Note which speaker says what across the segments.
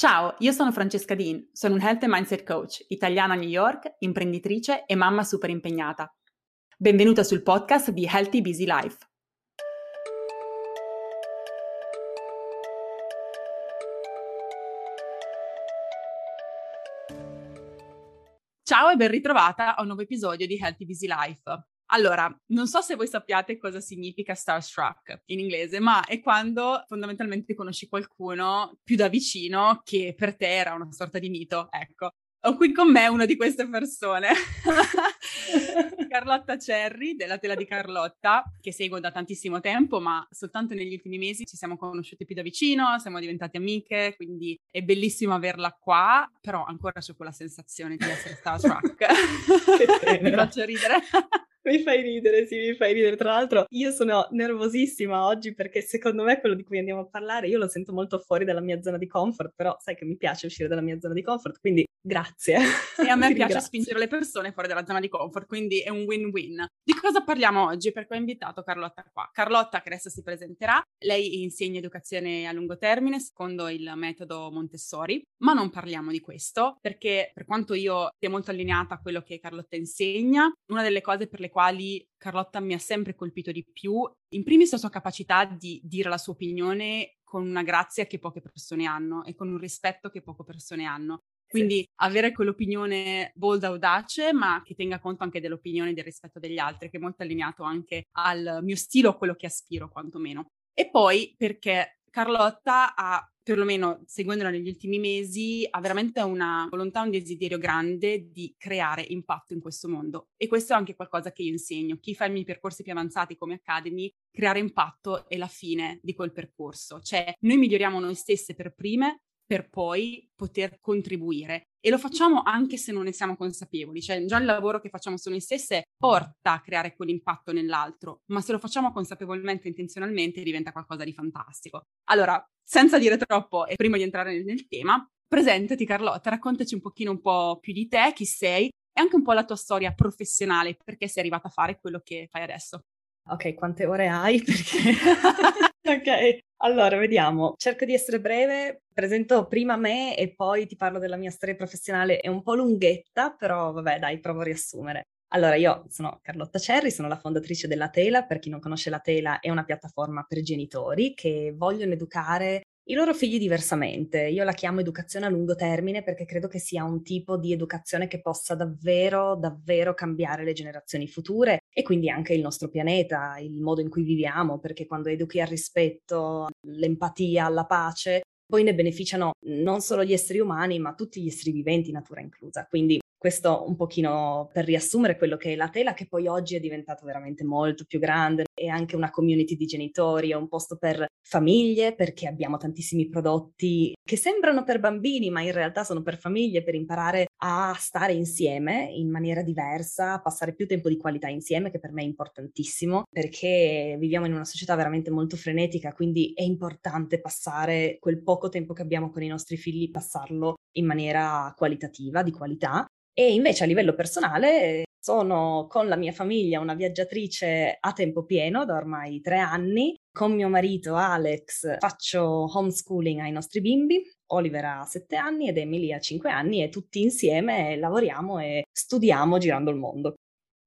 Speaker 1: Ciao, io sono Francesca Dean, sono un Health and Mindset Coach, italiana a New York, imprenditrice e mamma super impegnata. Benvenuta sul podcast di Healthy Busy Life. Ciao e ben ritrovata a un nuovo episodio di Healthy Busy Life. Allora, non so se voi sappiate cosa significa starstruck in inglese, ma è quando fondamentalmente conosci qualcuno più da vicino che per te era una sorta di mito, ecco. Ho qui con me una di queste persone, Carlotta Cerri della Tela di Carlotta, che seguo da tantissimo tempo, ma soltanto negli ultimi mesi ci siamo conosciute più da vicino, siamo diventate amiche, quindi è bellissimo averla qua, però ancora c'è quella sensazione di essere starstruck. Mi faccio ridere.
Speaker 2: Mi fai ridere, sì, mi fai ridere. Tra l'altro, io sono nervosissima oggi perché secondo me quello di cui andiamo a parlare io lo sento molto fuori dalla mia zona di comfort, però sai che mi piace uscire dalla mia zona di comfort, quindi grazie.
Speaker 1: E a me piace spingere le persone fuori dalla zona di comfort, quindi è un win-win. Di cosa parliamo oggi? Perché ho invitato Carlotta qua. Carlotta, che adesso si presenterà, lei insegna educazione a lungo termine secondo il metodo Montessori, ma non parliamo di questo perché per quanto io sia molto allineata a quello che Carlotta insegna, una delle cose per le quali Carlotta mi ha sempre colpito di più, in primis la sua capacità di dire la sua opinione con una grazia che poche persone hanno e con un rispetto che poche persone hanno. Quindi sì. avere quell'opinione bold, audace, ma che tenga conto anche dell'opinione e del rispetto degli altri, che è molto allineato anche al mio stile o a quello che aspiro, quantomeno. E poi perché Carlotta ha perlomeno seguendola negli ultimi mesi, ha veramente una volontà, un desiderio grande di creare impatto in questo mondo. E questo è anche qualcosa che io insegno. Chi fa i miei percorsi più avanzati come Academy, creare impatto è la fine di quel percorso. Cioè, noi miglioriamo noi stesse per prime per poi poter contribuire. E lo facciamo anche se non ne siamo consapevoli, cioè già il lavoro che facciamo su noi stesse porta a creare quell'impatto nell'altro, ma se lo facciamo consapevolmente e intenzionalmente diventa qualcosa di fantastico. Allora, senza dire troppo e prima di entrare nel, nel tema, presentati Carlotta, raccontaci un pochino un po' più di te, chi sei e anche un po' la tua storia professionale, perché sei arrivata a fare quello che fai adesso.
Speaker 2: Ok, quante ore hai? Perché... ok, allora vediamo. Cerco di essere breve, presento prima me e poi ti parlo della mia storia professionale. È un po' lunghetta, però vabbè, dai, provo a riassumere. Allora, io sono Carlotta Cerri, sono la fondatrice della Tela. Per chi non conosce la Tela, è una piattaforma per genitori che vogliono educare i loro figli diversamente. Io la chiamo educazione a lungo termine perché credo che sia un tipo di educazione che possa davvero, davvero cambiare le generazioni future e quindi anche il nostro pianeta, il modo in cui viviamo, perché quando educhi al rispetto, all'empatia, alla pace, poi ne beneficiano non solo gli esseri umani, ma tutti gli esseri viventi, natura inclusa. Quindi questo un pochino per riassumere quello che è la tela, che poi oggi è diventato veramente molto più grande, è anche una community di genitori, è un posto per famiglie, perché abbiamo tantissimi prodotti che sembrano per bambini, ma in realtà sono per famiglie, per imparare a stare insieme in maniera diversa, a passare più tempo di qualità insieme, che per me è importantissimo, perché viviamo in una società veramente molto frenetica, quindi è importante passare quel poco tempo che abbiamo con i nostri figli, passarlo in maniera qualitativa, di qualità, e invece a livello personale sono con la mia famiglia una viaggiatrice a tempo pieno da ormai tre anni. Con mio marito Alex faccio homeschooling ai nostri bimbi. Oliver ha sette anni ed Emily ha cinque anni e tutti insieme lavoriamo e studiamo girando il mondo.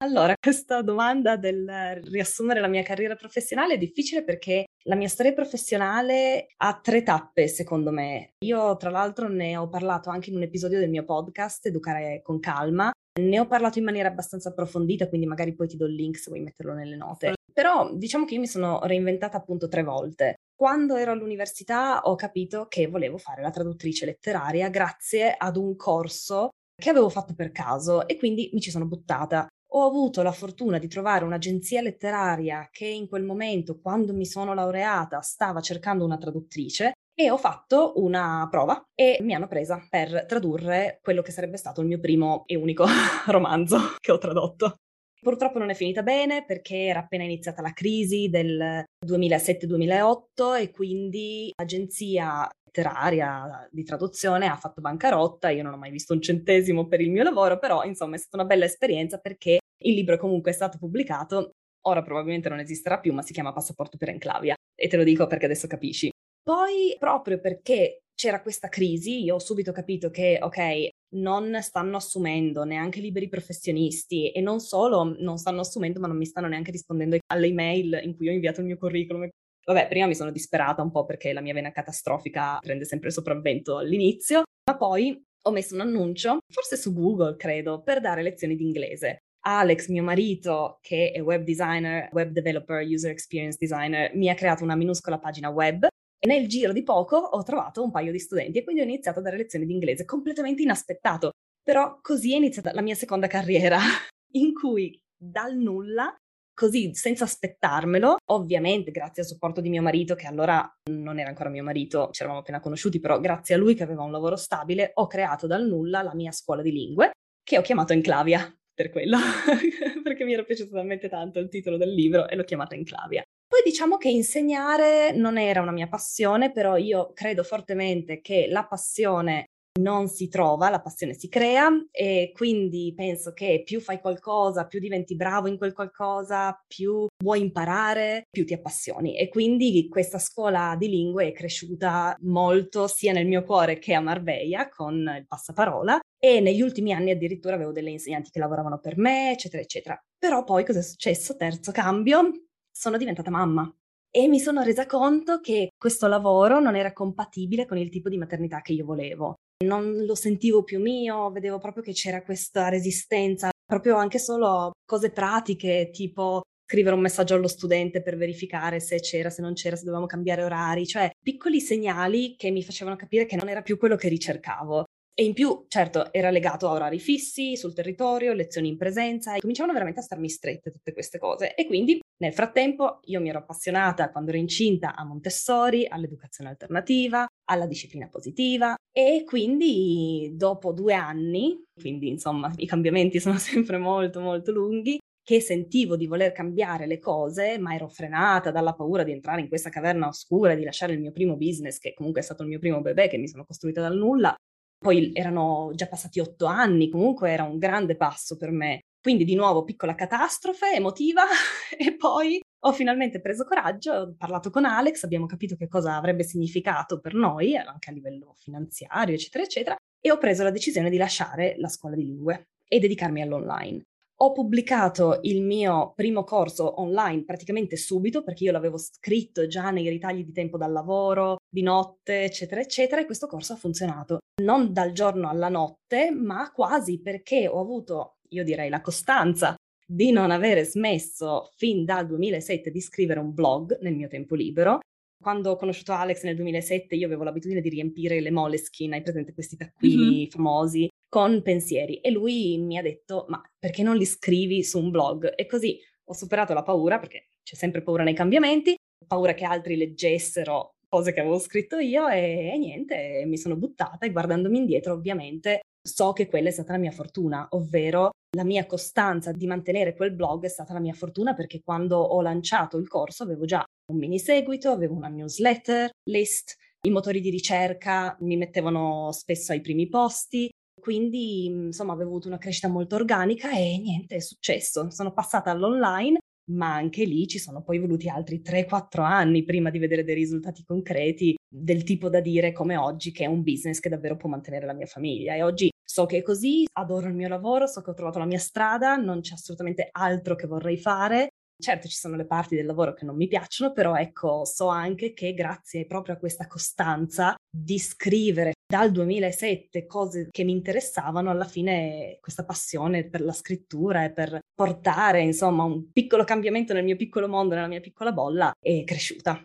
Speaker 2: Allora, questa domanda del riassumere la mia carriera professionale è difficile perché la mia storia professionale ha tre tappe, secondo me. Io, tra l'altro, ne ho parlato anche in un episodio del mio podcast, Educare con calma. Ne ho parlato in maniera abbastanza approfondita, quindi magari poi ti do il link se vuoi metterlo nelle note. Però diciamo che io mi sono reinventata appunto tre volte. Quando ero all'università ho capito che volevo fare la traduttrice letteraria grazie ad un corso che avevo fatto per caso e quindi mi ci sono buttata ho avuto la fortuna di trovare un'agenzia letteraria che in quel momento, quando mi sono laureata, stava cercando una traduttrice e ho fatto una prova e mi hanno presa per tradurre quello che sarebbe stato il mio primo e unico romanzo che ho tradotto. Purtroppo non è finita bene perché era appena iniziata la crisi del 2007-2008 e quindi l'agenzia letteraria di traduzione ha fatto bancarotta, io non ho mai visto un centesimo per il mio lavoro, però insomma è stata una bella esperienza perché il libro comunque è stato pubblicato, ora probabilmente non esisterà più, ma si chiama Passaporto per Enclavia. E te lo dico perché adesso capisci. Poi, proprio perché c'era questa crisi, io ho subito capito che, ok, non stanno assumendo neanche liberi professionisti e non solo non stanno assumendo, ma non mi stanno neanche rispondendo alle email in cui ho inviato il mio curriculum. Vabbè, prima mi sono disperata un po' perché la mia vena catastrofica prende sempre il sopravvento all'inizio, ma poi ho messo un annuncio, forse su Google credo, per dare lezioni di inglese. Alex, mio marito, che è web designer, web developer, user experience designer, mi ha creato una minuscola pagina web e nel giro di poco ho trovato un paio di studenti e quindi ho iniziato a dare lezioni di inglese, completamente inaspettato. Però così è iniziata la mia seconda carriera, in cui dal nulla, così senza aspettarmelo, ovviamente grazie al supporto di mio marito, che allora non era ancora mio marito, ci eravamo appena conosciuti, però grazie a lui che aveva un lavoro stabile, ho creato dal nulla la mia scuola di lingue, che ho chiamato Enclavia per quello, perché mi era piaciuto talmente tanto il titolo del libro e l'ho chiamata Enclavia. Poi diciamo che insegnare non era una mia passione, però io credo fortemente che la passione non si trova, la passione si crea e quindi penso che più fai qualcosa, più diventi bravo in quel qualcosa, più vuoi imparare, più ti appassioni. E quindi questa scuola di lingue è cresciuta molto sia nel mio cuore che a Marbella con il passaparola e negli ultimi anni addirittura avevo delle insegnanti che lavoravano per me, eccetera, eccetera. Però poi cosa è successo? Terzo cambio, sono diventata mamma e mi sono resa conto che questo lavoro non era compatibile con il tipo di maternità che io volevo. Non lo sentivo più mio, vedevo proprio che c'era questa resistenza, proprio anche solo cose pratiche, tipo scrivere un messaggio allo studente per verificare se c'era, se non c'era, se dovevamo cambiare orari, cioè piccoli segnali che mi facevano capire che non era più quello che ricercavo. E in più, certo, era legato a orari fissi, sul territorio, lezioni in presenza, e cominciavano veramente a starmi strette tutte queste cose. E quindi, nel frattempo, io mi ero appassionata quando ero incinta a Montessori, all'educazione alternativa, alla disciplina positiva e quindi dopo due anni, quindi insomma i cambiamenti sono sempre molto molto lunghi, che sentivo di voler cambiare le cose, ma ero frenata dalla paura di entrare in questa caverna oscura, di lasciare il mio primo business, che comunque è stato il mio primo bebè che mi sono costruita dal nulla, poi erano già passati otto anni, comunque era un grande passo per me. Quindi di nuovo piccola catastrofe emotiva e poi ho finalmente preso coraggio, ho parlato con Alex, abbiamo capito che cosa avrebbe significato per noi, anche a livello finanziario, eccetera, eccetera, e ho preso la decisione di lasciare la scuola di lingue e dedicarmi all'online. Ho pubblicato il mio primo corso online praticamente subito perché io l'avevo scritto già nei ritagli di tempo dal lavoro, di notte, eccetera, eccetera, e questo corso ha funzionato. Non dal giorno alla notte, ma quasi perché ho avuto, io direi, la costanza di non avere smesso fin dal 2007 di scrivere un blog nel mio tempo libero. Quando ho conosciuto Alex nel 2007 io avevo l'abitudine di riempire le moleskin, hai presente questi taccuini mm-hmm. famosi, con pensieri e lui mi ha detto ma perché non li scrivi su un blog? E così ho superato la paura perché c'è sempre paura nei cambiamenti, paura che altri leggessero cose che avevo scritto io e, e niente, mi sono buttata e guardandomi indietro ovviamente so che quella è stata la mia fortuna, ovvero la mia costanza di mantenere quel blog è stata la mia fortuna perché quando ho lanciato il corso avevo già un mini seguito, avevo una newsletter, list, i motori di ricerca mi mettevano spesso ai primi posti, quindi insomma avevo avuto una crescita molto organica e niente, è successo. Sono passata all'online, ma anche lì ci sono poi voluti altri 3-4 anni prima di vedere dei risultati concreti del tipo da dire come oggi che è un business che davvero può mantenere la mia famiglia e oggi so che è così, adoro il mio lavoro, so che ho trovato la mia strada, non c'è assolutamente altro che vorrei fare Certo ci sono le parti del lavoro che non mi piacciono, però ecco, so anche che grazie proprio a questa costanza di scrivere dal 2007 cose che mi interessavano, alla fine questa passione per la scrittura e per portare, insomma, un piccolo cambiamento nel mio piccolo mondo, nella mia piccola bolla, è cresciuta.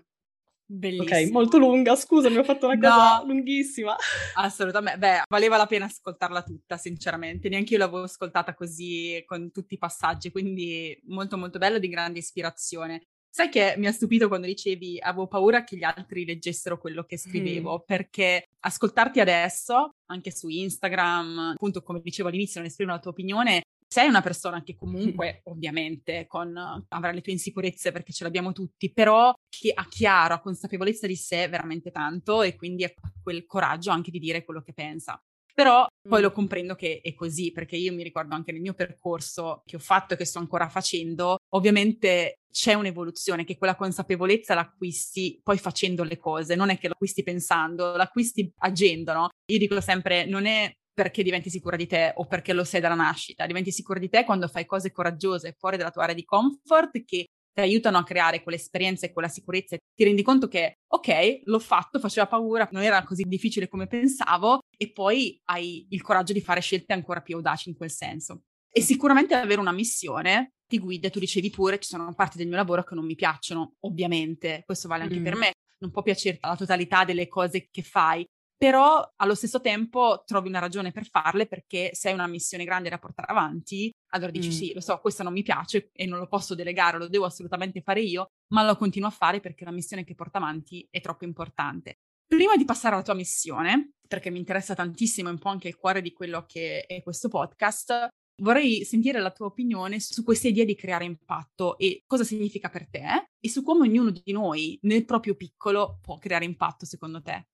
Speaker 1: Bellissimo.
Speaker 2: Ok, molto lunga, scusa, mi ho fatto una cosa no, lunghissima.
Speaker 1: Assolutamente, beh, valeva la pena ascoltarla tutta, sinceramente. Neanche io l'avevo ascoltata così con tutti i passaggi, quindi molto molto bello, di grande ispirazione. Sai che mi ha stupito quando dicevi avevo paura che gli altri leggessero quello che scrivevo, mm. perché ascoltarti adesso, anche su Instagram, appunto come dicevo all'inizio, non esprimo la tua opinione, sei una persona che comunque, ovviamente, con, avrà le tue insicurezze perché ce l'abbiamo tutti, però che ha chiaro, ha consapevolezza di sé veramente tanto e quindi ha quel coraggio anche di dire quello che pensa. Però poi lo comprendo che è così, perché io mi ricordo anche nel mio percorso che ho fatto e che sto ancora facendo, ovviamente c'è un'evoluzione, che quella consapevolezza l'acquisti poi facendo le cose, non è che l'acquisti pensando, l'acquisti agendo, no? Io dico sempre, non è perché diventi sicura di te o perché lo sei dalla nascita, diventi sicura di te quando fai cose coraggiose fuori dalla tua area di comfort che ti aiutano a creare quell'esperienza e quella sicurezza e ti rendi conto che, ok, l'ho fatto, faceva paura, non era così difficile come pensavo e poi hai il coraggio di fare scelte ancora più audaci in quel senso. E sicuramente avere una missione ti guida, tu dicevi pure, ci sono parti del mio lavoro che non mi piacciono, ovviamente, questo vale anche mm. per me, non può piacerti la totalità delle cose che fai, però allo stesso tempo trovi una ragione per farle perché se hai una missione grande da portare avanti, allora dici mm. sì, lo so, questo non mi piace e non lo posso delegare, lo devo assolutamente fare io, ma lo continuo a fare perché la missione che porta avanti è troppo importante. Prima di passare alla tua missione, perché mi interessa tantissimo, è un po' anche il cuore di quello che è questo podcast, Vorrei sentire la tua opinione su questa idea di creare impatto e cosa significa per te e su come ognuno di noi nel proprio piccolo può creare impatto secondo te.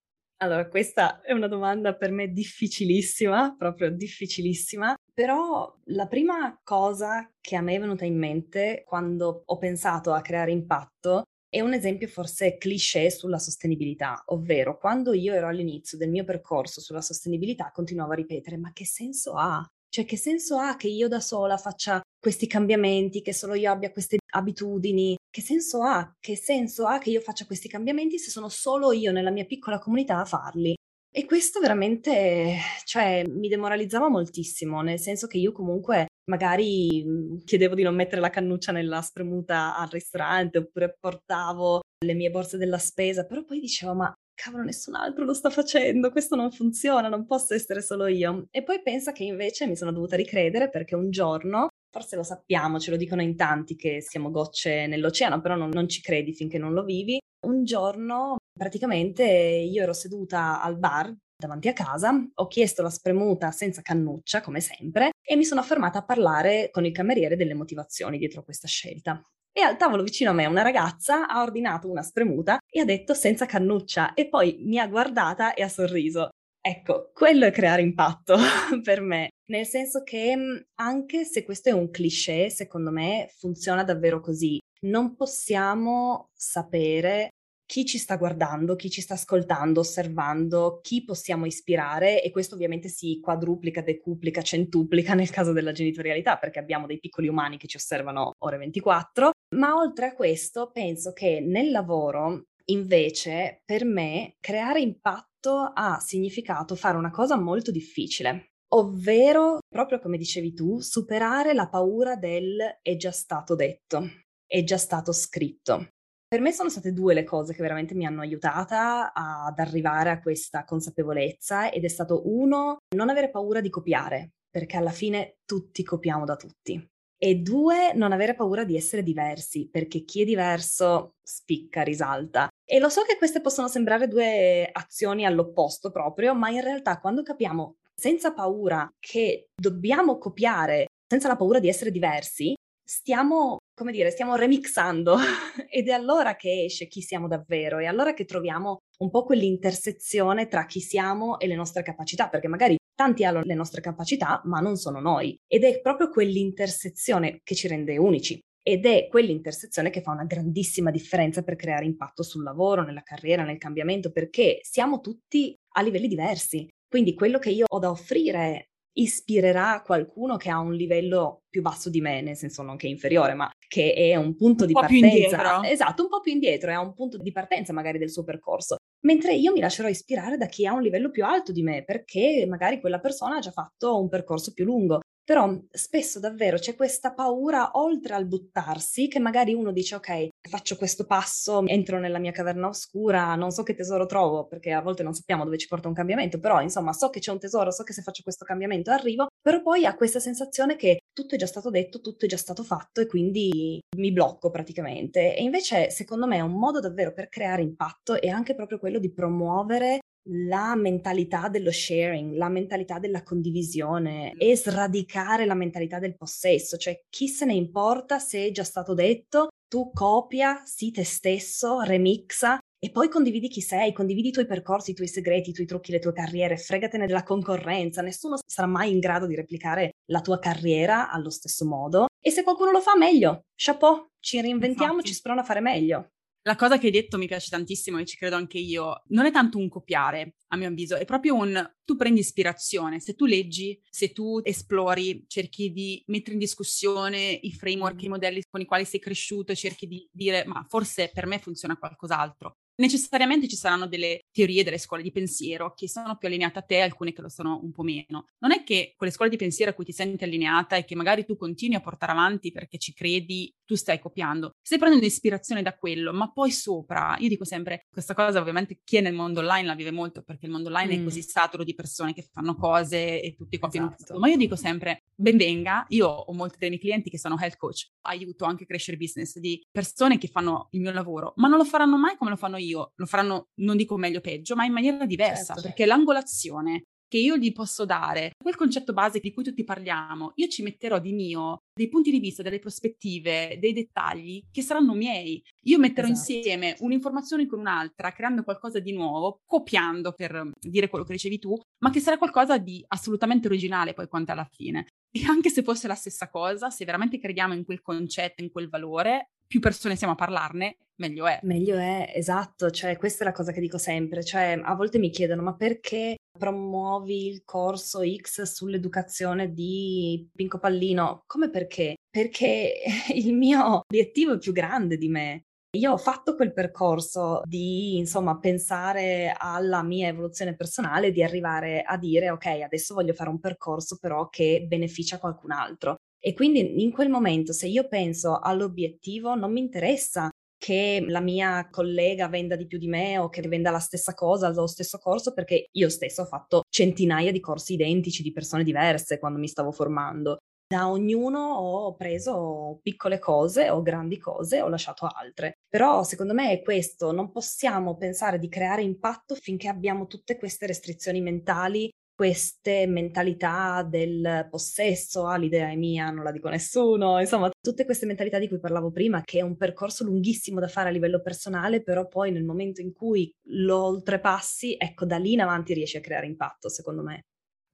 Speaker 2: Allora, questa è una domanda per me difficilissima, proprio difficilissima, però la prima cosa che a me è venuta in mente quando ho pensato a creare impatto è un esempio forse cliché sulla sostenibilità, ovvero quando io ero all'inizio del mio percorso sulla sostenibilità continuavo a ripetere ma che senso ha cioè, che senso ha che io da sola faccia questi cambiamenti, che solo io abbia queste abitudini? Che senso ha? Che senso ha che io faccia questi cambiamenti se sono solo io nella mia piccola comunità a farli? E questo veramente, cioè, mi demoralizzava moltissimo, nel senso che io comunque magari mhmm, chiedevo di non mettere la cannuccia nella spremuta al ristorante oppure portavo le mie borse della spesa, però poi dicevo, ma cavolo, nessun altro lo sta facendo, questo non funziona, non posso essere solo io. E poi pensa che invece mi sono dovuta ricredere perché un giorno, forse lo sappiamo, ce lo dicono in tanti che siamo gocce nell'oceano, però non, non ci credi finché non lo vivi. Un giorno praticamente io ero seduta al bar davanti a casa, ho chiesto la spremuta senza cannuccia, come sempre, e mi sono fermata a parlare con il cameriere delle motivazioni dietro questa scelta e al tavolo vicino a me una ragazza ha ordinato una spremuta e ha detto senza cannuccia e poi mi ha guardata e ha sorriso. Ecco, quello è creare impatto per me, nel senso che mm, anche se questo è un cliché, secondo me funziona davvero così. Non possiamo sapere chi ci sta guardando, chi ci sta ascoltando, osservando, chi possiamo ispirare e questo ovviamente si quadruplica, decuplica, centuplica nel caso della genitorialità perché abbiamo dei piccoli umani che ci osservano ore 24, ma oltre a questo penso che nel lavoro invece per me creare impatto ha significato fare una cosa molto difficile, ovvero proprio come dicevi tu, superare la paura del è già stato detto, è già stato scritto. Per me sono state due le cose che veramente mi hanno aiutata ad arrivare a questa consapevolezza ed è stato uno, non avere paura di copiare, perché alla fine tutti copiamo da tutti. E due, non avere paura di essere diversi, perché chi è diverso spicca, risalta. E lo so che queste possono sembrare due azioni all'opposto proprio, ma in realtà quando capiamo senza paura che dobbiamo copiare, senza la paura di essere diversi, stiamo, come dire, stiamo remixando ed è allora che esce chi siamo davvero, è allora che troviamo un po' quell'intersezione tra chi siamo e le nostre capacità, perché magari tanti hanno le nostre capacità, ma non sono noi. Ed è proprio quell'intersezione che ci rende unici. Ed è quell'intersezione che fa una grandissima differenza per creare impatto sul lavoro, nella carriera, nel cambiamento, perché siamo tutti a livelli diversi. Quindi quello che io ho da offrire ispirerà qualcuno che ha un livello più basso di me, nel senso non che inferiore, ma che è un punto un di partenza. Esatto, un po' più indietro, è un punto di partenza magari del suo percorso. Mentre io mi lascerò ispirare da chi ha un livello più alto di me, perché magari quella persona ha già fatto un percorso più lungo. Però spesso davvero c'è questa paura oltre al buttarsi che magari uno dice ok, faccio questo passo, entro nella mia caverna oscura, non so che tesoro trovo perché a volte non sappiamo dove ci porta un cambiamento, però insomma so che c'è un tesoro, so che se faccio questo cambiamento arrivo, però poi ha questa sensazione che tutto è già stato detto, tutto è già stato fatto e quindi mi blocco praticamente. E invece secondo me un modo davvero per creare impatto è anche proprio quello di promuovere la mentalità dello sharing, la mentalità della condivisione e sradicare la mentalità del possesso, cioè chi se ne importa se è già stato detto, tu copia, sii te stesso, remixa e poi condividi chi sei, condividi i tuoi percorsi, i tuoi segreti, i tuoi trucchi, le tue carriere, fregatene della concorrenza, nessuno sarà mai in grado di replicare la tua carriera allo stesso modo e se qualcuno lo fa meglio, chapeau, ci reinventiamo, Infatti. ci speriamo a fare meglio.
Speaker 1: La cosa che hai detto mi piace tantissimo e ci credo anche io. Non è tanto un copiare, a mio avviso, è proprio un tu prendi ispirazione. Se tu leggi, se tu esplori, cerchi di mettere in discussione i framework, i modelli con i quali sei cresciuto e cerchi di dire ma forse per me funziona qualcos'altro necessariamente ci saranno delle teorie delle scuole di pensiero che sono più allineate a te, alcune che lo sono un po' meno. Non è che quelle scuole di pensiero a cui ti senti allineata e che magari tu continui a portare avanti perché ci credi, tu stai copiando. Stai prendendo ispirazione da quello, ma poi sopra, io dico sempre, questa cosa ovviamente chi è nel mondo online la vive molto perché il mondo online mm. è così saturo di persone che fanno cose e tutti copiano esatto. tutto. Ma io dico sempre, benvenga, io ho molti dei miei clienti che sono health coach, aiuto anche a crescere business di persone che fanno il mio lavoro, ma non lo faranno mai come lo fanno io, lo faranno, non dico meglio o peggio, ma in maniera diversa, certo. perché l'angolazione che io gli posso dare, quel concetto base di cui tutti parliamo, io ci metterò di mio dei punti di vista, delle prospettive, dei dettagli che saranno miei. Io metterò esatto. insieme un'informazione con un'altra, creando qualcosa di nuovo, copiando per dire quello che dicevi tu, ma che sarà qualcosa di assolutamente originale poi quanto alla fine. E anche se fosse la stessa cosa, se veramente crediamo in quel concetto, in quel valore, più persone siamo a parlarne, meglio è.
Speaker 2: Meglio è, esatto, cioè questa è la cosa che dico sempre, cioè a volte mi chiedono ma perché promuovi il corso X sull'educazione di Pinco Pallino? Come perché? Perché il mio obiettivo è più grande di me. Io ho fatto quel percorso di, insomma, pensare alla mia evoluzione personale, di arrivare a dire, ok, adesso voglio fare un percorso però che beneficia qualcun altro. E quindi in quel momento, se io penso all'obiettivo, non mi interessa che la mia collega venda di più di me o che venda la stessa cosa, lo stesso corso, perché io stesso ho fatto centinaia di corsi identici di persone diverse quando mi stavo formando. Da ognuno ho preso piccole cose o grandi cose, ho lasciato altre. Però secondo me è questo, non possiamo pensare di creare impatto finché abbiamo tutte queste restrizioni mentali queste mentalità del possesso, ah l'idea è mia, non la dico nessuno, insomma tutte queste mentalità di cui parlavo prima, che è un percorso lunghissimo da fare a livello personale, però poi nel momento in cui lo oltrepassi, ecco da lì in avanti riesci a creare impatto, secondo me.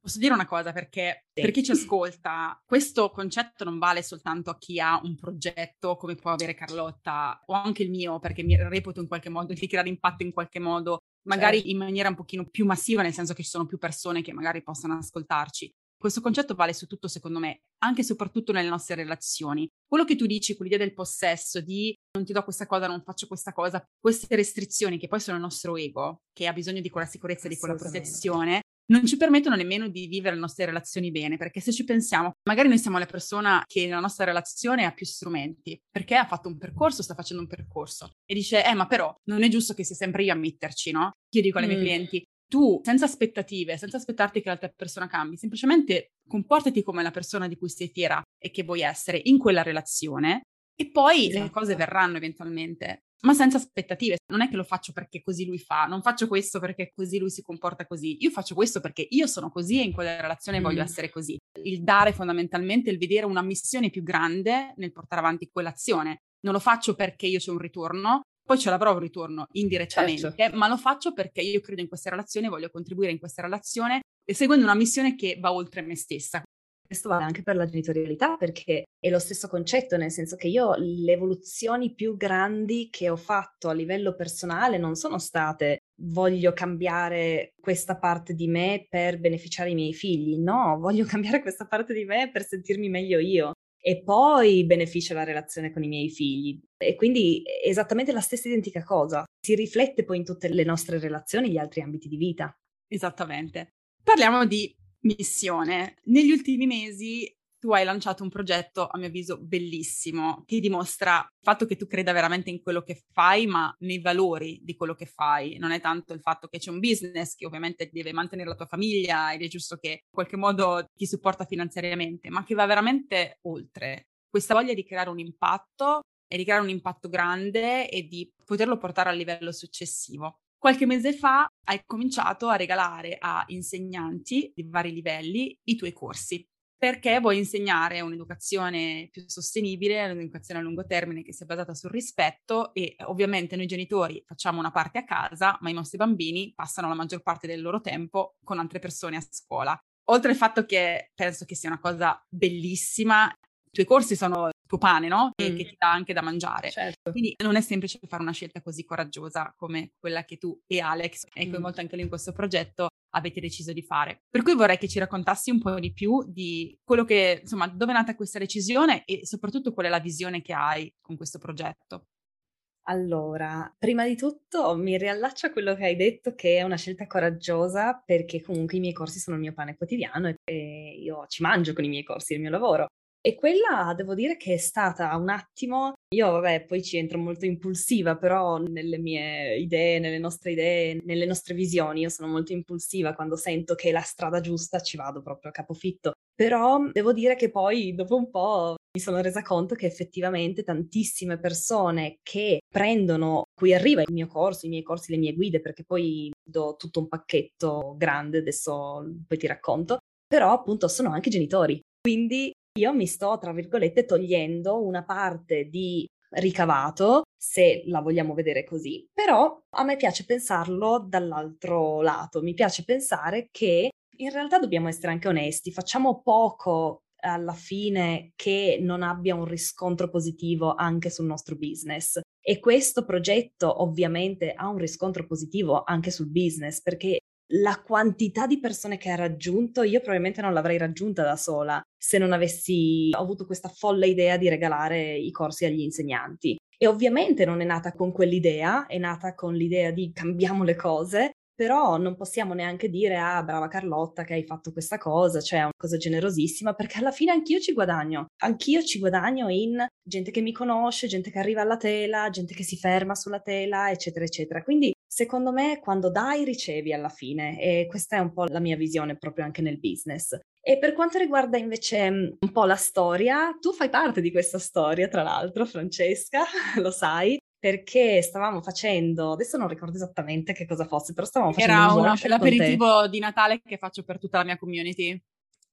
Speaker 1: Posso dire una cosa perché sì. per chi ci ascolta, questo concetto non vale soltanto a chi ha un progetto come può avere Carlotta o anche il mio, perché mi reputo in qualche modo di creare impatto in qualche modo, magari certo. in maniera un pochino più massiva, nel senso che ci sono più persone che magari possono ascoltarci. Questo concetto vale su tutto, secondo me, anche e soprattutto nelle nostre relazioni. Quello che tu dici, quell'idea del possesso, di non ti do questa cosa, non faccio questa cosa, queste restrizioni che poi sono il nostro ego, che ha bisogno di quella sicurezza, di quella protezione, non ci permettono nemmeno di vivere le nostre relazioni bene, perché se ci pensiamo, magari noi siamo la persona che nella nostra relazione ha più strumenti, perché ha fatto un percorso, sta facendo un percorso e dice, eh ma però non è giusto che sia sempre io a metterci, no? Io dico ai miei mm. clienti, tu senza aspettative, senza aspettarti che l'altra persona cambi, semplicemente comportati come la persona di cui sei fiera e che vuoi essere in quella relazione e poi esatto. le cose verranno eventualmente ma senza aspettative. Non è che lo faccio perché così lui fa, non faccio questo perché così lui si comporta così. Io faccio questo perché io sono così e in quella relazione mm. voglio essere così. Il dare fondamentalmente, il vedere una missione più grande nel portare avanti quell'azione. Non lo faccio perché io c'è un ritorno, poi ce l'avrò un ritorno indirettamente, certo. ma lo faccio perché io credo in questa relazione, voglio contribuire in questa relazione e seguendo una missione che va oltre me stessa.
Speaker 2: Questo vale anche per la genitorialità perché è lo stesso concetto, nel senso che io le evoluzioni più grandi che ho fatto a livello personale non sono state voglio cambiare questa parte di me per beneficiare i miei figli, no, voglio cambiare questa parte di me per sentirmi meglio io e poi beneficia la relazione con i miei figli. E quindi è esattamente la stessa identica cosa. Si riflette poi in tutte le nostre relazioni gli altri ambiti di vita.
Speaker 1: Esattamente. Parliamo di missione. Negli ultimi mesi tu hai lanciato un progetto, a mio avviso, bellissimo, che dimostra il fatto che tu creda veramente in quello che fai, ma nei valori di quello che fai. Non è tanto il fatto che c'è un business che ovviamente deve mantenere la tua famiglia ed è giusto che in qualche modo ti supporta finanziariamente, ma che va veramente oltre. Questa voglia di creare un impatto e di creare un impatto grande e di poterlo portare al livello successivo. Qualche mese fa hai cominciato a regalare a insegnanti di vari livelli i tuoi corsi. perché vuoi insegnare un'educazione più sostenibile, un'educazione a lungo termine che sia basata sul rispetto e ovviamente noi genitori facciamo una parte a casa, ma i nostri bambini passano la maggior parte del loro tempo con altre persone a scuola. Oltre al fatto che penso che sia una cosa bellissima, i tuoi corsi sono tuo pane, no? E mm. che ti dà anche da mangiare.
Speaker 2: Certo.
Speaker 1: Quindi non è semplice fare una scelta così coraggiosa come quella che tu e Alex, e mm. coinvolto anche lui in questo progetto, avete deciso di fare. Per cui vorrei che ci raccontassi un po' di più di quello che, insomma, dove è nata questa decisione e soprattutto qual è la visione che hai con questo progetto.
Speaker 2: Allora, prima di tutto mi riallaccio a quello che hai detto che è una scelta coraggiosa perché comunque i miei corsi sono il mio pane quotidiano e io ci mangio con i miei corsi, il mio lavoro. E quella devo dire che è stata un attimo, io vabbè poi ci entro molto impulsiva, però nelle mie idee, nelle nostre idee, nelle nostre visioni, io sono molto impulsiva quando sento che è la strada giusta ci vado proprio a capofitto. Però devo dire che poi dopo un po' mi sono resa conto che effettivamente tantissime persone che prendono, cui arriva il mio corso, i miei corsi, le mie guide, perché poi do tutto un pacchetto grande, adesso poi ti racconto, però appunto sono anche genitori. Quindi io mi sto, tra virgolette, togliendo una parte di ricavato, se la vogliamo vedere così, però a me piace pensarlo dall'altro lato, mi piace pensare che in realtà dobbiamo essere anche onesti, facciamo poco alla fine che non abbia un riscontro positivo anche sul nostro business. E questo progetto ovviamente ha un riscontro positivo anche sul business perché la quantità di persone che ha raggiunto, io probabilmente non l'avrei raggiunta da sola se non avessi avuto questa folle idea di regalare i corsi agli insegnanti. E ovviamente non è nata con quell'idea, è nata con l'idea di cambiamo le cose, però non possiamo neanche dire ah brava Carlotta che hai fatto questa cosa, cioè è una cosa generosissima, perché alla fine anch'io ci guadagno, anch'io ci guadagno in gente che mi conosce, gente che arriva alla tela, gente che si ferma sulla tela, eccetera, eccetera. Quindi secondo me quando dai ricevi alla fine e questa è un po' la mia visione proprio anche nel business. E per quanto riguarda invece mm, un po' la storia, tu fai parte di questa storia, tra l'altro, Francesca, lo sai, perché stavamo facendo, adesso non ricordo esattamente che cosa fosse, però stavamo facendo
Speaker 1: Era
Speaker 2: un
Speaker 1: una, l'aperitivo di Natale che faccio per tutta la mia community.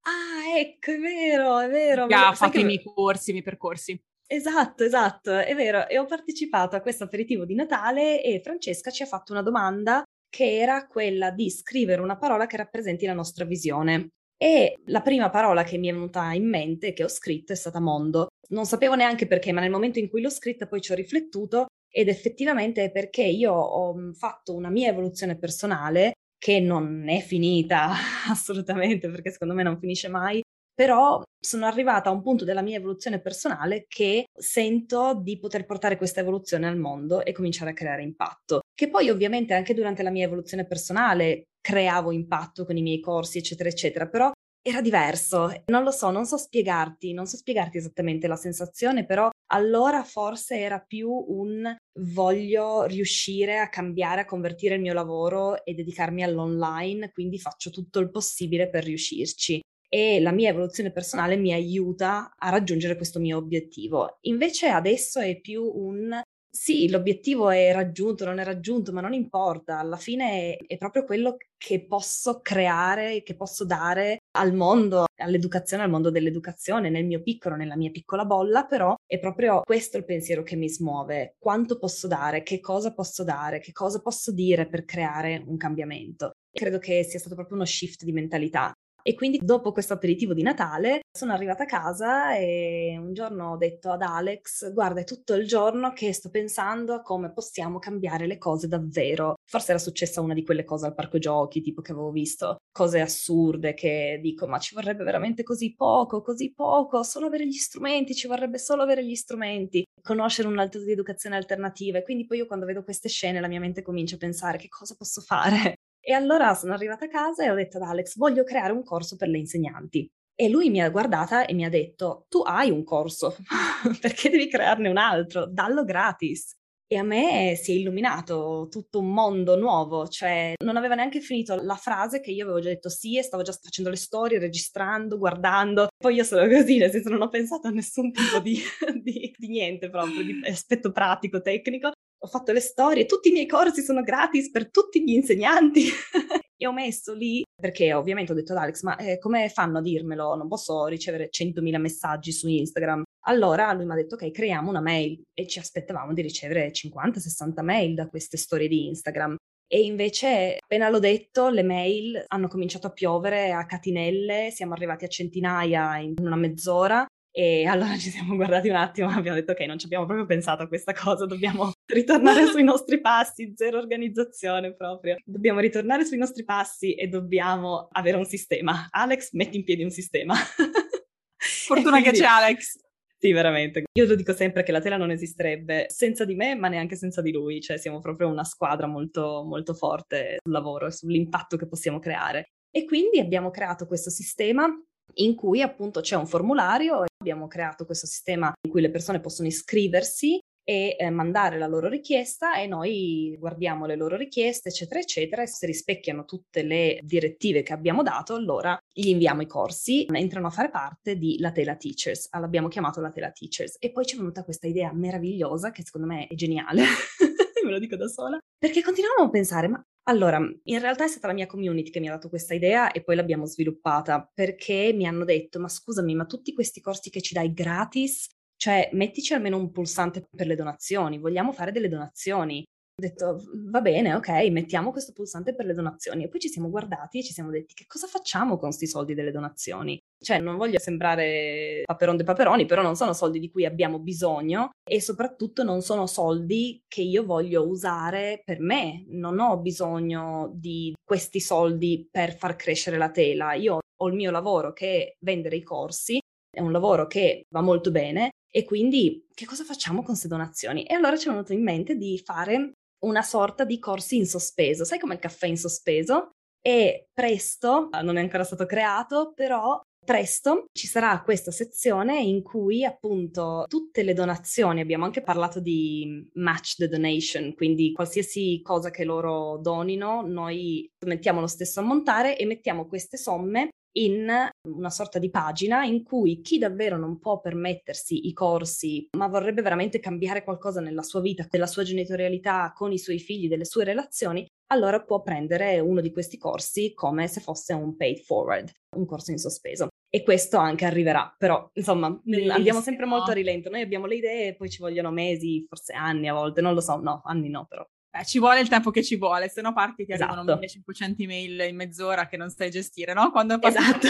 Speaker 2: Ah, ecco, è vero, è vero.
Speaker 1: Ha fatto i miei corsi, i miei percorsi.
Speaker 2: Esatto, esatto, è vero. E ho partecipato a questo aperitivo di Natale e Francesca ci ha fatto una domanda che era quella di scrivere una parola che rappresenti la nostra visione. E la prima parola che mi è venuta in mente, che ho scritto, è stata mondo. Non sapevo neanche perché, ma nel momento in cui l'ho scritta poi ci ho riflettuto ed effettivamente è perché io ho mm, fatto una mia evoluzione personale che non è finita assolutamente perché secondo me non finisce mai, però sono arrivata a un punto della mia evoluzione personale che sento di poter portare questa evoluzione al mondo e cominciare a creare impatto. Che poi ovviamente anche durante la mia evoluzione personale creavo impatto con i miei corsi, eccetera, eccetera, però era diverso. Non lo so, non so spiegarti, non so spiegarti esattamente la sensazione, però allora forse era più un voglio riuscire a cambiare, a convertire il mio lavoro e dedicarmi all'online, quindi faccio tutto il possibile per riuscirci e la mia evoluzione personale mi aiuta a raggiungere questo mio obiettivo. Invece adesso è più un sì, l'obiettivo è raggiunto, non è raggiunto, ma non importa, alla fine è, è, proprio quello che posso creare, che posso dare al mondo, all'educazione, al mondo dell'educazione, nel mio piccolo, nella mia piccola bolla, però è proprio questo il pensiero che mi smuove, quanto posso dare, che cosa posso dare, che cosa posso dire per creare un cambiamento. Credo che sia stato proprio uno shift di mentalità e quindi dopo questo aperitivo di Natale sono arrivata a casa e un giorno ho detto ad Alex, guarda è tutto il giorno che sto pensando a come possiamo cambiare le cose davvero. Forse era successa una di quelle cose al parco giochi, tipo che avevo visto, cose assurde che dico ma ci vorrebbe veramente così poco, così poco, solo avere gli strumenti, ci vorrebbe solo avere gli strumenti, conoscere un altro di educazione alternativa e quindi poi io quando vedo queste scene la mia mente comincia a pensare che cosa posso fare e allora sono arrivata a casa e ho detto ad Alex, voglio creare un corso per le insegnanti. E lui mi ha guardata e mi ha detto, tu hai un corso, perché devi crearne un altro? Dallo gratis. E a me si è illuminato tutto un mondo nuovo, cioè non aveva neanche finito la frase che io avevo già detto sì e stavo già facendo le storie, registrando, guardando. Poi io sono così, nel senso non ho pensato a nessun tipo di, di, di niente proprio, di aspetto pratico, tecnico ho fatto le storie, tutti i miei corsi sono gratis per tutti gli insegnanti. e ho messo lì, perché ovviamente ho detto ad Alex, ma eh, come fanno a dirmelo? Non posso ricevere 100.000 messaggi su Instagram. Allora lui mi ha detto, ok, creiamo una mail e ci aspettavamo di ricevere 50-60 mail da queste storie di Instagram. E invece, appena l'ho detto, le mail hanno cominciato a piovere a catinelle, siamo arrivati a centinaia in una mezz'ora e allora ci siamo guardati un attimo e abbiamo detto ok, non ci abbiamo proprio pensato a questa cosa, dobbiamo ritornare sui nostri passi, zero organizzazione proprio. Dobbiamo ritornare sui nostri passi e dobbiamo avere un sistema. Alex, metti in piedi un sistema.
Speaker 1: Fortuna quindi... che c'è Alex.
Speaker 2: Sì, veramente. Io lo dico sempre che la tela non esisterebbe senza di me, ma neanche senza di lui. Cioè, siamo proprio una squadra molto, molto forte sul lavoro e sull'impatto che possiamo creare. E quindi abbiamo creato questo sistema in cui appunto c'è un formulario e abbiamo creato questo sistema in cui le persone possono iscriversi e eh, mandare la loro richiesta e noi guardiamo le loro richieste, eccetera, eccetera, e se rispecchiano tutte le direttive che abbiamo dato, allora gli inviamo i corsi, entrano a fare parte di La Tela Teachers, l'abbiamo chiamato La Tela Teachers. E poi ci è venuta questa idea meravigliosa che secondo me è geniale, me lo dico da sola, perché continuavamo a pensare, ma allora, in realtà è stata la mia community che mi ha dato questa idea e poi l'abbiamo sviluppata perché mi hanno detto, ma scusami, ma tutti questi corsi che ci dai gratis cioè, mettici almeno un pulsante per le donazioni, vogliamo fare delle donazioni. Ho detto, va bene, ok, mettiamo questo pulsante per le donazioni. E poi ci siamo guardati e ci siamo detti, che cosa facciamo con questi soldi delle donazioni? Cioè, non voglio sembrare paperon de paperoni, però non sono soldi di cui abbiamo bisogno e soprattutto non sono soldi che io voglio usare per me. Non ho bisogno di questi soldi per far crescere la tela. Io ho il mio lavoro che è vendere i corsi, è un lavoro che va molto bene e quindi che cosa facciamo con queste donazioni? E allora ci è venuto in mente di fare una sorta di corsi in sospeso, sai come il caffè in sospeso? E presto, non è ancora stato creato, però presto ci sarà questa sezione in cui appunto tutte le donazioni, abbiamo anche parlato di match the donation, quindi qualsiasi cosa che loro donino, noi mettiamo lo stesso ammontare e mettiamo queste somme in una sorta di pagina in cui chi davvero non può permettersi i corsi, ma vorrebbe veramente cambiare qualcosa nella sua vita, della sua genitorialità, con i suoi figli, delle sue relazioni, allora può prendere uno di questi corsi come se fosse un paid forward, un corso in sospeso. E questo anche arriverà, però insomma Bellissimo. andiamo sempre molto a rilento, noi abbiamo le idee e poi ci vogliono mesi, forse anni a volte, non lo so, no, anni no però.
Speaker 1: Eh, ci vuole il tempo che ci vuole, se no parti ti esatto. arrivano 1500 email in mezz'ora che non sai gestire, no? Quando passi esatto.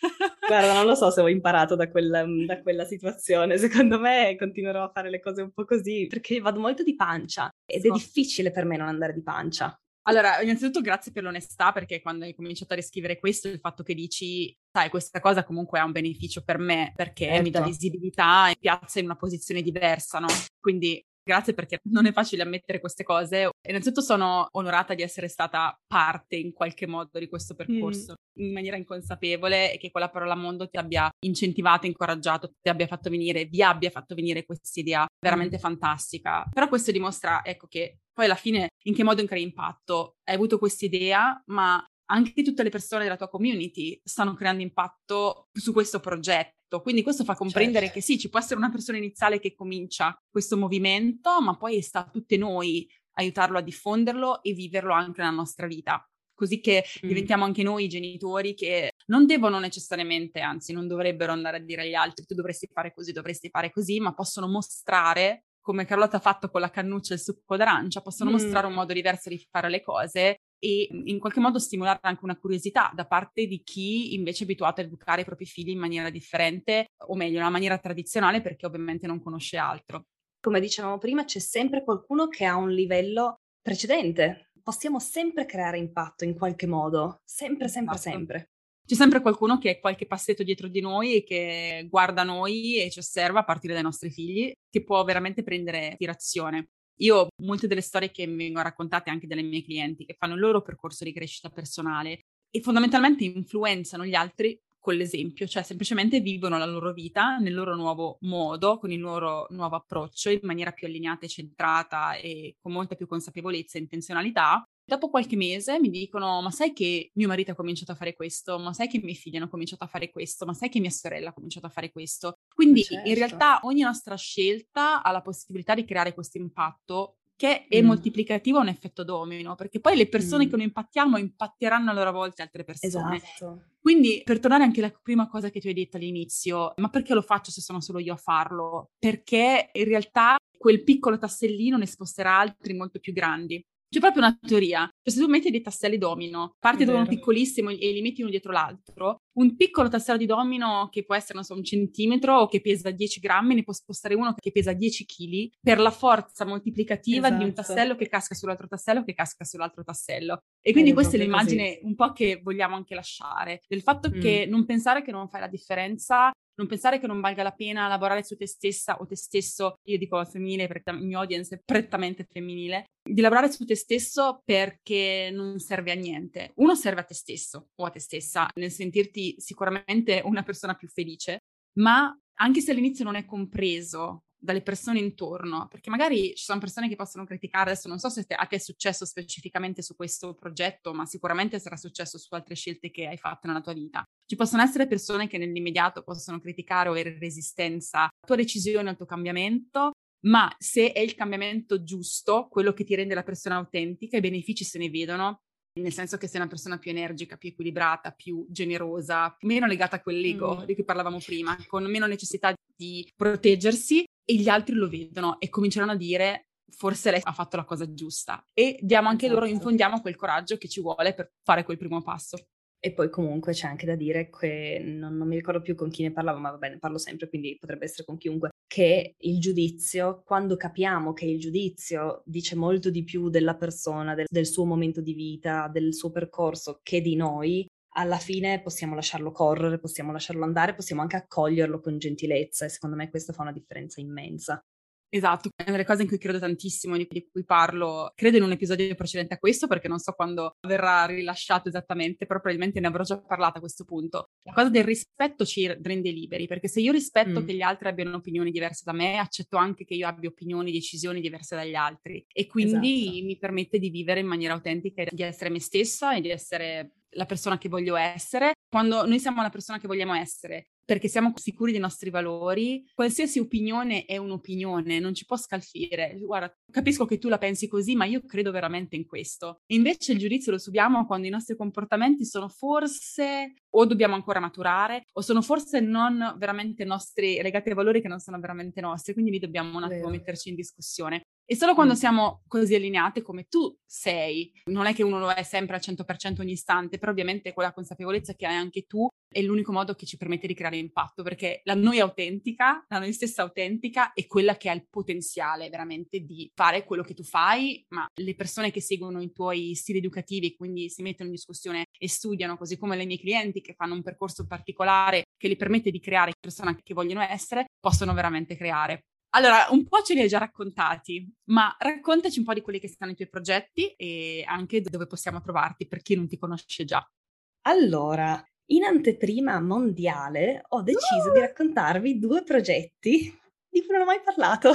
Speaker 2: Guarda, non lo so se ho imparato da quella, da quella, situazione, secondo me continuerò a fare le cose un po' così, perché vado molto di pancia ed è difficile per me non andare di pancia.
Speaker 1: Allora, innanzitutto grazie per l'onestà, perché quando hai cominciato a riscrivere questo, il fatto che dici, sai, questa cosa comunque ha un beneficio per me, perché certo. mi dà visibilità e piazza in una posizione diversa, no? Quindi Grazie perché non è facile ammettere queste cose. Innanzitutto sono onorata di essere stata parte in qualche modo di questo percorso mm. in maniera inconsapevole e che quella parola mondo ti abbia incentivato, incoraggiato, ti abbia fatto venire, vi abbia fatto venire questa idea veramente mm. fantastica. Però questo dimostra, ecco, che poi alla fine in che modo crei impatto? Hai avuto questa idea, ma anche tutte le persone della tua community stanno creando impatto su questo progetto. Quindi questo fa comprendere certo. che sì, ci può essere una persona iniziale che comincia questo movimento, ma poi sta a tutte noi aiutarlo a diffonderlo e viverlo anche nella nostra vita. Così che mm. diventiamo anche noi genitori che non devono necessariamente, anzi non dovrebbero andare a dire agli altri tu dovresti fare così, dovresti fare così, ma possono mostrare come Carlotta ha fatto con la cannuccia e il succo d'arancia, possono mm. mostrare un modo diverso di fare le cose e in qualche modo stimolare anche una curiosità da parte di chi invece è abituato a educare i propri figli in maniera differente, o meglio, in una maniera tradizionale perché ovviamente non conosce altro.
Speaker 2: Come dicevamo prima, c'è sempre qualcuno che ha un livello precedente. Possiamo sempre creare impatto in qualche modo, sempre, sempre, esatto. sempre.
Speaker 1: C'è sempre qualcuno che è qualche passetto dietro di noi e che guarda noi e ci osserva a partire dai nostri figli, che può veramente prendere ispirazione. Io molte delle storie che mi vengono raccontate anche dalle mie clienti che fanno il loro percorso di crescita personale e fondamentalmente influenzano gli altri con l'esempio, cioè semplicemente vivono la loro vita nel loro nuovo modo, con il loro nuovo approccio, in maniera più allineata e centrata e con molta più consapevolezza e intenzionalità Dopo qualche mese mi dicono: Ma sai che mio marito ha cominciato a fare questo? Ma sai che i miei figli hanno cominciato a fare questo? Ma sai che mia sorella ha cominciato a fare questo? Quindi certo. in realtà ogni nostra scelta ha la possibilità di creare questo impatto che è mm. moltiplicativo a un effetto domino, perché poi le persone mm. che noi impattiamo impatteranno a loro volta altre persone.
Speaker 2: Esatto.
Speaker 1: Quindi, per tornare anche alla prima cosa che tu hai detto all'inizio, ma perché lo faccio se sono solo io a farlo? Perché in realtà quel piccolo tassellino ne sposterà altri molto più grandi. C'è proprio una teoria. Cioè, se tu metti dei tasselli domino, parti da uno piccolissimo e li metti uno dietro l'altro, un piccolo tassello di domino che può essere, non so, un centimetro o che pesa 10 grammi, ne può spostare uno che pesa 10 kg per la forza moltiplicativa esatto. di un esatto. tassello che casca sull'altro tassello che casca sull'altro tassello. E quindi è questa è l'immagine così. un po' che vogliamo anche lasciare, del fatto mm. che non pensare che non fai la differenza non pensare che non valga la pena lavorare su te stessa o te stesso, io dico al femminile perché il mio audience è prettamente femminile, di lavorare su te stesso perché non serve a niente. Uno serve a te stesso o a te stessa nel sentirti sicuramente una persona più felice, ma anche se all'inizio non è compreso dalle persone intorno, perché magari ci sono persone che possono criticare, adesso non so se a te è successo specificamente su questo progetto, ma sicuramente sarà successo su altre scelte che hai fatto nella tua vita. Ci possono essere persone che nell'immediato possono criticare o avere resistenza alla tua decisione, al tuo cambiamento, ma se è il cambiamento giusto, quello che ti rende la persona autentica, i benefici se ne vedono, nel senso che sei una persona più energica, più equilibrata, più generosa, meno legata a quell'ego mm. di cui parlavamo prima, con meno necessità di proteggersi e gli altri lo vedono e cominceranno a dire forse lei ha fatto la cosa giusta e diamo anche esatto. loro, infondiamo quel coraggio che ci vuole per fare quel primo passo.
Speaker 2: E poi comunque c'è anche da dire che non, non mi ricordo più con chi ne parlavo, ma va bene, parlo sempre, quindi potrebbe essere con chiunque, che il giudizio, quando capiamo che il giudizio dice molto di più della persona, del, del suo momento di vita, del suo percorso, che di noi, alla fine possiamo lasciarlo correre, possiamo lasciarlo andare, possiamo anche accoglierlo con gentilezza e secondo me questo fa una differenza immensa.
Speaker 1: Esatto, è una delle cose in cui credo tantissimo, di, di, cui parlo, credo in un episodio precedente a questo, perché non so quando verrà rilasciato esattamente, però probabilmente ne avrò già parlato a questo punto. La cosa del rispetto ci rende liberi, perché se io rispetto mm. che gli altri abbiano opinioni diverse da me, accetto anche che io abbia opinioni, decisioni diverse dagli altri e quindi esatto. mi permette di vivere in maniera autentica, di essere me stessa e di essere la persona che voglio essere. Quando noi siamo la persona che vogliamo essere, perché siamo sicuri dei nostri valori, qualsiasi opinione è un'opinione, non ci può scalfire. Guarda, capisco che tu la pensi così, ma io credo veramente in questo. E invece il giudizio lo subiamo quando i nostri comportamenti sono forse o dobbiamo ancora maturare o sono forse non veramente nostri, legati ai valori che non sono veramente nostri, quindi lì dobbiamo un attimo Vero. metterci in discussione. E solo quando mm. siamo così allineate come tu sei, non è che uno lo è sempre al 100% ogni istante, però ovviamente quella consapevolezza che hai anche tu è l'unico modo che ci permette di creare impatto, perché la noi autentica, la noi stessa autentica è quella che ha il potenziale veramente di fare quello che tu fai, ma le persone che seguono i tuoi stili educativi, quindi si mettono in discussione e studiano, così come le mie clienti che fanno un percorso particolare che li permette di creare persone che vogliono essere, possono veramente creare. Allora, un po' ce li hai già raccontati, ma raccontaci un po' di quelli che sono i tuoi progetti e anche dove possiamo trovarti per chi non ti conosce già.
Speaker 2: Allora, in anteprima mondiale ho deciso uh! di raccontarvi due progetti di cui non ho mai parlato.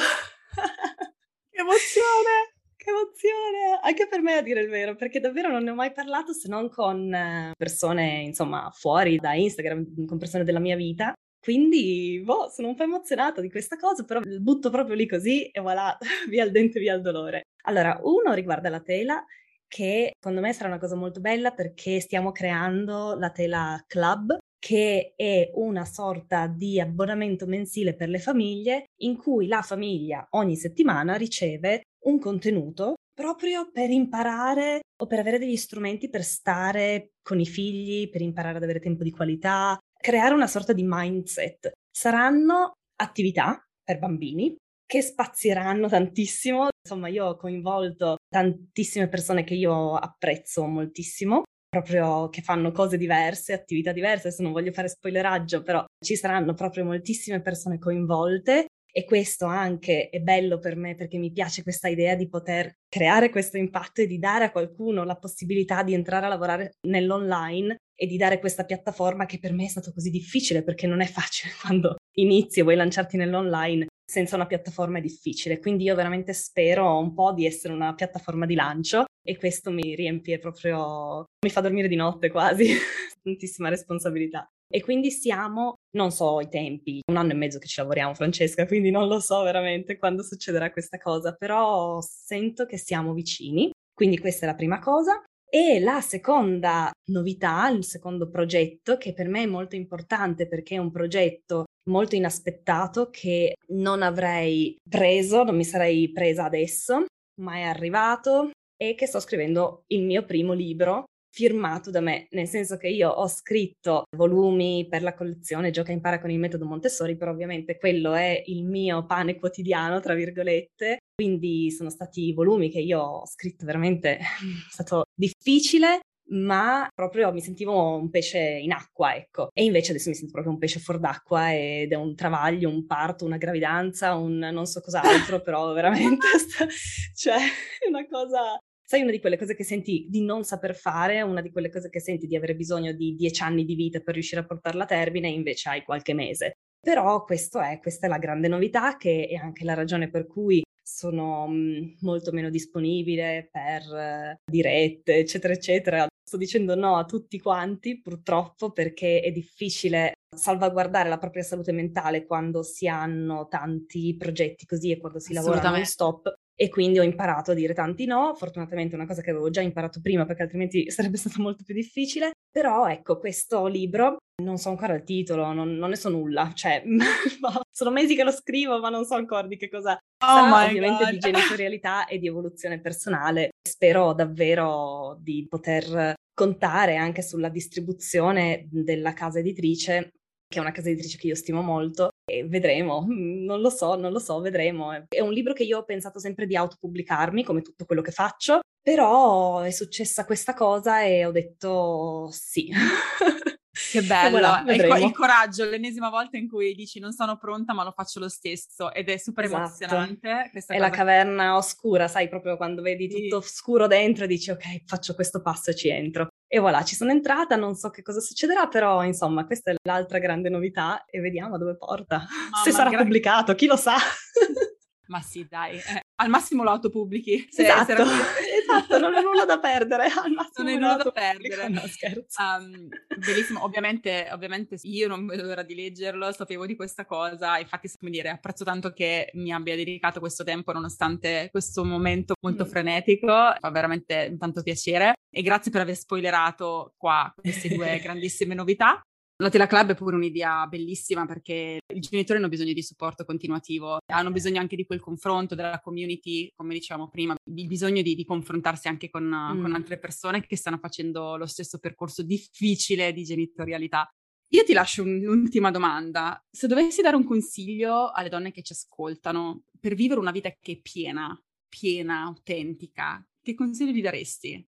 Speaker 1: che emozione!
Speaker 2: Che emozione! Anche per me a dire il vero, perché davvero non ne ho mai parlato se non con persone, insomma, fuori da Instagram, con persone della mia vita. Quindi, boh, sono un po' emozionata di questa cosa, però butto proprio lì così e voilà, via il dente, via il dolore. Allora, uno riguarda la tela, che secondo me sarà una cosa molto bella perché stiamo creando la tela club, che è una sorta di abbonamento mensile per le famiglie in cui la famiglia ogni settimana riceve un contenuto proprio per imparare o per avere degli strumenti per stare con i figli, per imparare ad avere tempo di qualità, creare una sorta di mindset. Saranno attività per bambini che spazieranno tantissimo. Insomma, io ho coinvolto tantissime persone che io apprezzo moltissimo, proprio che fanno cose diverse, attività diverse. Adesso non voglio fare spoileraggio, però ci saranno proprio moltissime persone coinvolte e questo anche è bello per me perché mi piace questa idea di poter creare questo impatto e di dare a qualcuno la possibilità di entrare a lavorare nell'online e di dare questa piattaforma che per me è stato così difficile perché non è facile quando inizi e vuoi lanciarti nell'online senza una piattaforma è difficile. Quindi io veramente spero un po' di essere una piattaforma di lancio e questo mi riempie proprio, mi fa dormire di notte quasi, tantissima responsabilità. E quindi siamo, non so i tempi, un anno e mezzo che ci lavoriamo Francesca, quindi non lo so veramente quando succederà questa cosa, però sento che siamo vicini. Quindi questa è la prima cosa. E la seconda novità, il secondo progetto, che per me è molto importante perché è un progetto molto inaspettato che non avrei preso, non mi sarei presa adesso, ma è arrivato e che sto scrivendo il mio primo libro firmato da me, nel senso che io ho scritto volumi per la collezione Gioca e impara con il metodo Montessori, però ovviamente quello è il mio pane quotidiano, tra virgolette, quindi sono stati volumi che io ho scritto veramente, è stato difficile, ma proprio mi sentivo un pesce in acqua, ecco. E invece adesso mi sento proprio un pesce fuor d'acqua ed è un travaglio, un parto, una gravidanza, un non so cos'altro, però veramente, cioè, è una cosa sai una di quelle cose che senti di non saper fare, una di quelle cose che senti di avere bisogno di dieci anni di vita per riuscire a portarla a termine, e invece hai qualche mese. Però questo è, questa è la grande novità che è anche la ragione per cui sono mh, molto meno disponibile per uh, dirette, eccetera, eccetera. Sto dicendo no a tutti quanti, purtroppo, perché è difficile salvaguardare la propria salute mentale quando si hanno tanti progetti così e quando si lavora non stop e quindi ho imparato a dire tanti no, fortunatamente è una cosa che avevo già imparato prima perché altrimenti sarebbe stato molto più difficile, però ecco questo libro, non so ancora il titolo, non, non ne so nulla, cioè sono mesi che lo scrivo ma non so ancora di che cosa oh sarà, ovviamente God. di genitorialità e di evoluzione personale, spero davvero di poter contare anche sulla distribuzione della casa editrice che è una casa editrice che io stimo molto, vedremo, non lo so, non lo so, vedremo. È un libro che io ho pensato sempre di autopubblicarmi, come tutto quello che faccio, però è successa questa cosa e ho detto sì.
Speaker 1: Che bello, voilà, il, il, coraggio, l'ennesima volta in cui dici non sono pronta ma lo faccio lo stesso ed è super esatto. emozionante.
Speaker 2: è la caverna oscura, sai, proprio quando vedi sì. tutto scuro dentro e dici ok, faccio questo passo e ci entro. E voilà, ci sono entrata, non so che cosa succederà, però insomma questa è l'altra grande novità e vediamo dove porta. Mamma, Se sarà gra- pubblicato, chi lo sa.
Speaker 1: Ma sì, dai, eh, al massimo lo autopubblichi.
Speaker 2: Se, esatto, se esatto, non ho nulla da perdere, al massimo
Speaker 1: non hai nulla da perdere.
Speaker 2: No, scherzo.
Speaker 1: Um, bellissimo, ovviamente, ovviamente io non vedo l'ora di leggerlo, sapevo di questa cosa, infatti, come dire, apprezzo tanto che mi abbia dedicato questo tempo nonostante questo momento molto mm. frenetico, fa veramente tanto piacere e grazie per aver spoilerato qua queste due grandissime novità. La Tela Club è pure un'idea bellissima perché i genitori hanno bisogno di supporto continuativo, hanno bisogno anche di quel confronto della community, come dicevamo prima, il bisogno di, di confrontarsi anche con, mm. con altre persone che stanno facendo lo stesso percorso difficile di genitorialità. Io ti lascio un'ultima domanda. Se dovessi dare un consiglio alle donne che ci ascoltano per vivere una vita che è piena, piena, autentica, che consiglio gli daresti?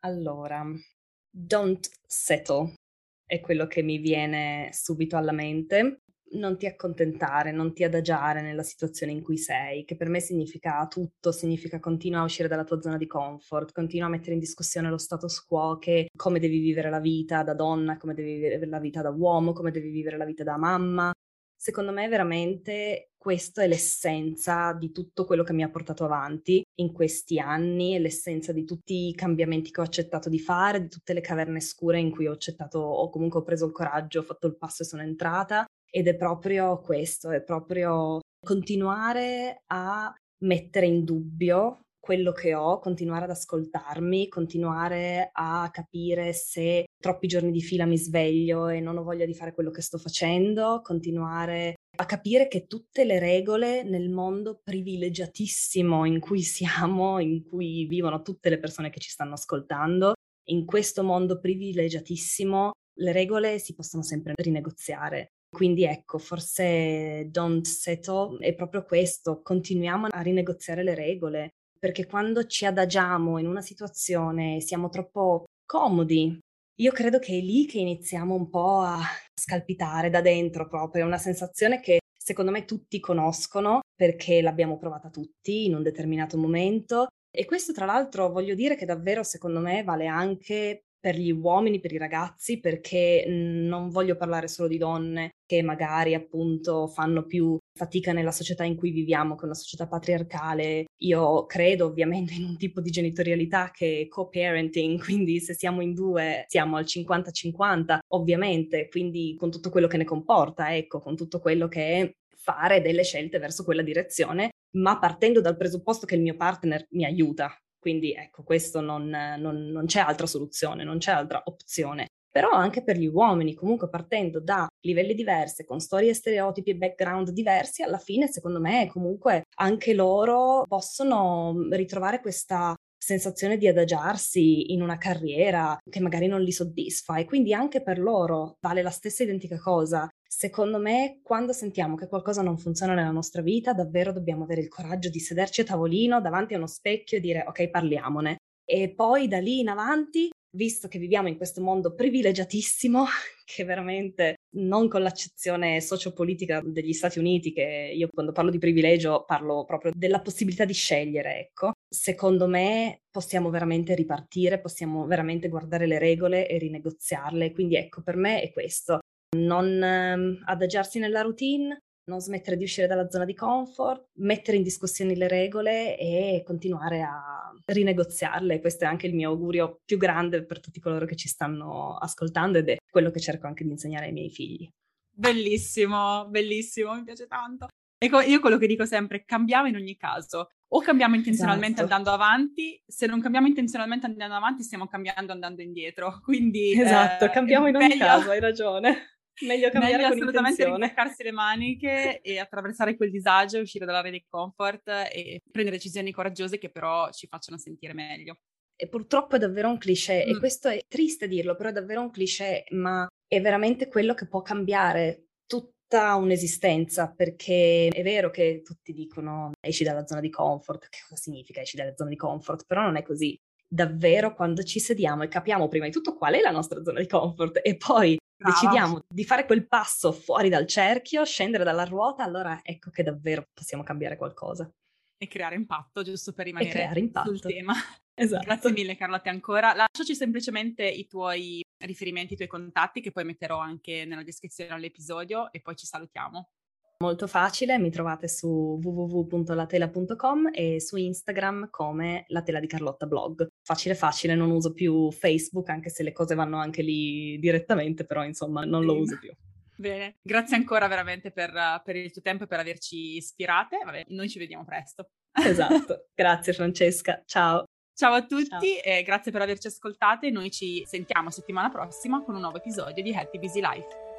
Speaker 2: Allora, don't settle è quello che mi viene subito alla mente. Non ti accontentare, non ti adagiare nella situazione in cui sei, che per me significa tutto, significa continua a uscire dalla tua zona di comfort, continua a mettere in discussione lo status quo, che come devi vivere la vita da donna, come devi vivere la vita da uomo, come devi vivere la vita da mamma, secondo me veramente questa è l'essenza di tutto quello che mi ha portato avanti in questi anni, è l'essenza di tutti i cambiamenti che ho accettato di fare, di tutte le caverne scure in cui ho accettato o comunque ho preso il coraggio, ho fatto il passo e sono entrata ed è proprio questo, è proprio continuare a mettere in dubbio quello che ho, continuare ad ascoltarmi, continuare a capire se troppi giorni di fila mi sveglio e non ho voglia di fare quello che sto facendo, continuare a capire che tutte le regole nel mondo privilegiatissimo in cui siamo, in cui vivono tutte le persone che ci stanno ascoltando, in questo mondo privilegiatissimo le regole si possono sempre rinegoziare. Quindi ecco, forse don't settle è proprio questo, continuiamo a rinegoziare le regole, perché quando ci adagiamo in una situazione siamo troppo comodi, io credo che è lì che iniziamo un po' a scalpitare da dentro proprio, è una sensazione che secondo me tutti conoscono perché l'abbiamo provata tutti in un determinato momento. E questo tra l'altro voglio dire che davvero secondo me vale anche per gli uomini, per i ragazzi, perché non voglio parlare solo di donne che magari appunto fanno più fatica nella società in cui viviamo, che è una società patriarcale. Io credo ovviamente in un tipo di genitorialità che è co-parenting, quindi se siamo in due siamo al 50-50, ovviamente, quindi con tutto quello che ne comporta, ecco, con tutto quello che è fare delle scelte verso quella direzione, ma partendo dal presupposto che il mio partner mi aiuta. Quindi ecco, questo non, non, non c'è altra soluzione, non c'è altra opzione però anche per gli uomini, comunque partendo da livelli diversi, con storie, stereotipi e background diversi, alla fine secondo me comunque anche loro possono ritrovare questa sensazione di adagiarsi in una carriera che magari non li soddisfa e quindi anche per loro vale la stessa identica cosa. Secondo me, quando sentiamo che qualcosa non funziona nella nostra vita, davvero dobbiamo avere il coraggio di sederci a tavolino davanti a uno specchio e dire ok, parliamone. E poi da lì in avanti visto che viviamo in questo mondo privilegiatissimo, che veramente non con l'accezione sociopolitica degli Stati Uniti, che io quando parlo di privilegio parlo proprio della possibilità di scegliere, ecco, secondo me possiamo veramente ripartire, possiamo veramente guardare le regole e rinegoziarle. Quindi ecco, per me è questo. Non um, adagiarsi nella routine, non smettere di uscire dalla zona di comfort, mettere in discussione le regole e continuare a rinegoziarle. Questo è anche il mio augurio più grande per tutti coloro che ci stanno ascoltando ed è quello che cerco anche di insegnare ai miei figli.
Speaker 1: Bellissimo, bellissimo, mi piace tanto. Ecco, io quello che dico sempre, cambiamo in ogni caso. O cambiamo intenzionalmente esatto. andando avanti, se non cambiamo intenzionalmente andando avanti, stiamo cambiando andando indietro. Quindi
Speaker 2: Esatto, eh, cambiamo in ogni meglio... caso, hai ragione. Meglio cambiare Meglio
Speaker 1: assolutamente rimboccarsi le maniche e attraversare quel disagio, uscire dall'area di comfort e prendere decisioni coraggiose che però ci facciano sentire meglio.
Speaker 2: E purtroppo è davvero un cliché, mm. e questo è triste dirlo, però è davvero un cliché, ma è veramente quello che può cambiare tutta un'esistenza, perché è vero che tutti dicono esci dalla zona di comfort, che cosa significa esci dalla zona di comfort? Però non è così davvero quando ci sediamo e capiamo prima di tutto qual è la nostra zona di comfort e poi Brava. decidiamo di fare quel passo fuori dal cerchio, scendere dalla ruota, allora ecco che davvero possiamo cambiare qualcosa.
Speaker 1: E creare impatto, giusto per rimanere sul tema. Esatto. Grazie mille Carlotta ancora. Lasciaci semplicemente i tuoi riferimenti, i tuoi contatti che poi metterò anche nella descrizione all'episodio e poi ci salutiamo.
Speaker 2: Molto facile, mi trovate su www.latela.com e su Instagram come la tela di Carlotta blog. Facile facile, non uso più Facebook anche se le cose vanno anche lì direttamente, però insomma non lo uso più.
Speaker 1: Bene, grazie ancora veramente per, per il tuo tempo e per averci ispirate. Vabbè, noi ci vediamo presto.
Speaker 2: Esatto, grazie Francesca, ciao.
Speaker 1: Ciao a tutti Ciao. e grazie per averci ascoltate. Noi ci sentiamo settimana prossima con un nuovo episodio di Happy Busy Life.